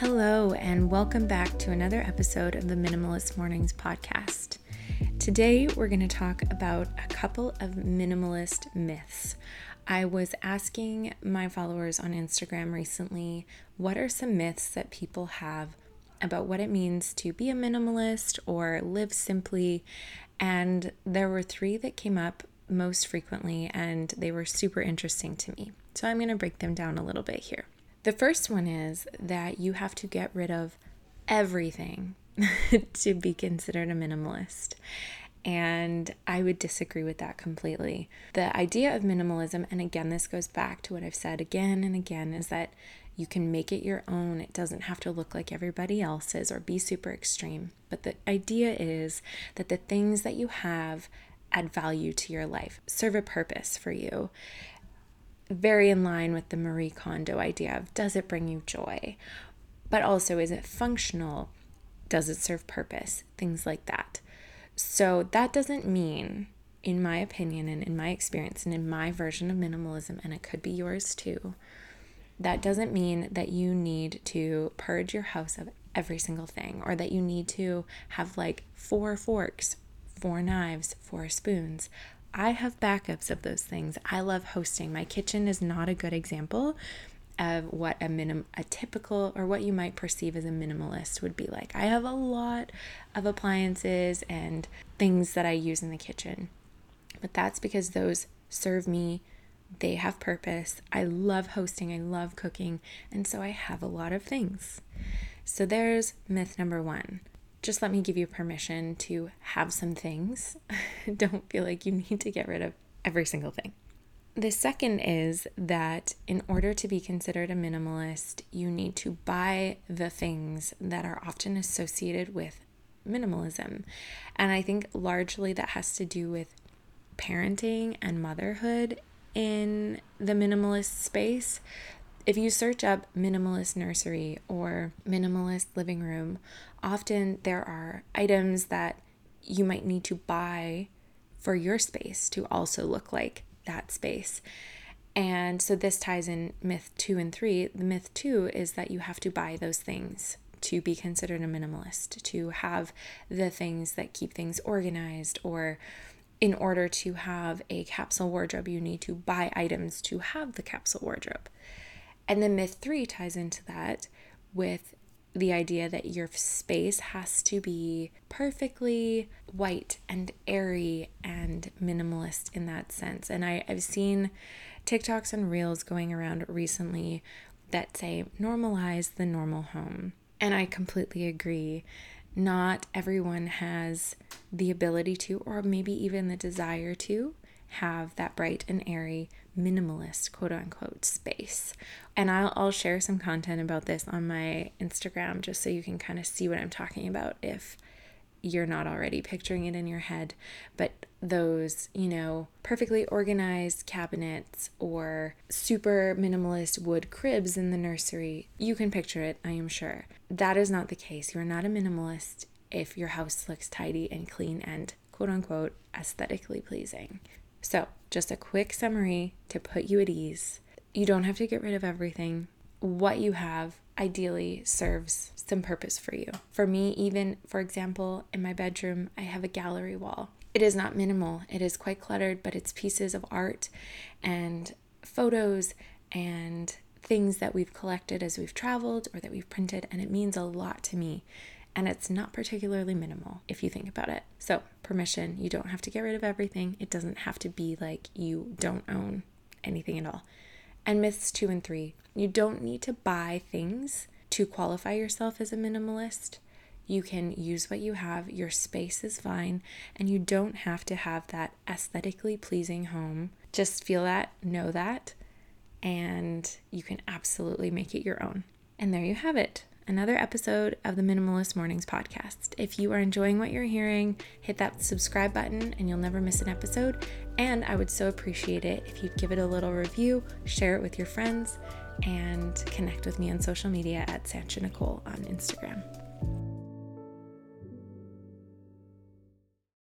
Hello, and welcome back to another episode of the Minimalist Mornings podcast. Today, we're going to talk about a couple of minimalist myths. I was asking my followers on Instagram recently what are some myths that people have about what it means to be a minimalist or live simply, and there were three that came up most frequently, and they were super interesting to me. So, I'm going to break them down a little bit here. The first one is that you have to get rid of everything to be considered a minimalist. And I would disagree with that completely. The idea of minimalism, and again, this goes back to what I've said again and again, is that you can make it your own. It doesn't have to look like everybody else's or be super extreme. But the idea is that the things that you have add value to your life, serve a purpose for you very in line with the Marie Kondo idea of does it bring you joy? But also, is it functional? Does it serve purpose? Things like that. So, that doesn't mean, in my opinion and in my experience and in my version of minimalism, and it could be yours too, that doesn't mean that you need to purge your house of every single thing or that you need to have like four forks, four knives, four spoons. I have backups of those things. I love hosting. My kitchen is not a good example of what a minim a typical or what you might perceive as a minimalist would be like. I have a lot of appliances and things that I use in the kitchen. But that's because those serve me. They have purpose. I love hosting, I love cooking, and so I have a lot of things. So there's myth number 1 just let me give you permission to have some things. Don't feel like you need to get rid of every single thing. The second is that in order to be considered a minimalist, you need to buy the things that are often associated with minimalism. And I think largely that has to do with parenting and motherhood in the minimalist space. If you search up minimalist nursery or minimalist living room, often there are items that you might need to buy for your space to also look like that space. And so this ties in myth two and three. The myth two is that you have to buy those things to be considered a minimalist, to have the things that keep things organized, or in order to have a capsule wardrobe, you need to buy items to have the capsule wardrobe. And then myth three ties into that with the idea that your space has to be perfectly white and airy and minimalist in that sense. And I, I've seen TikToks and Reels going around recently that say normalize the normal home. And I completely agree. Not everyone has the ability to, or maybe even the desire to, have that bright and airy minimalist quote unquote space. And I'll, I'll share some content about this on my Instagram just so you can kind of see what I'm talking about if you're not already picturing it in your head. But those, you know, perfectly organized cabinets or super minimalist wood cribs in the nursery, you can picture it, I am sure. That is not the case. You are not a minimalist if your house looks tidy and clean and quote unquote aesthetically pleasing. So, just a quick summary to put you at ease. You don't have to get rid of everything. What you have ideally serves some purpose for you. For me, even for example, in my bedroom, I have a gallery wall. It is not minimal, it is quite cluttered, but it's pieces of art and photos and things that we've collected as we've traveled or that we've printed, and it means a lot to me and it's not particularly minimal if you think about it. So, permission, you don't have to get rid of everything. It doesn't have to be like you don't own anything at all. And myths two and three, you don't need to buy things to qualify yourself as a minimalist. You can use what you have, your space is fine, and you don't have to have that aesthetically pleasing home. Just feel that, know that, and you can absolutely make it your own. And there you have it another episode of the Minimalist Mornings podcast. If you are enjoying what you're hearing, hit that subscribe button and you'll never miss an episode. And I would so appreciate it if you'd give it a little review, share it with your friends, and connect with me on social media at Sancha Nicole on Instagram.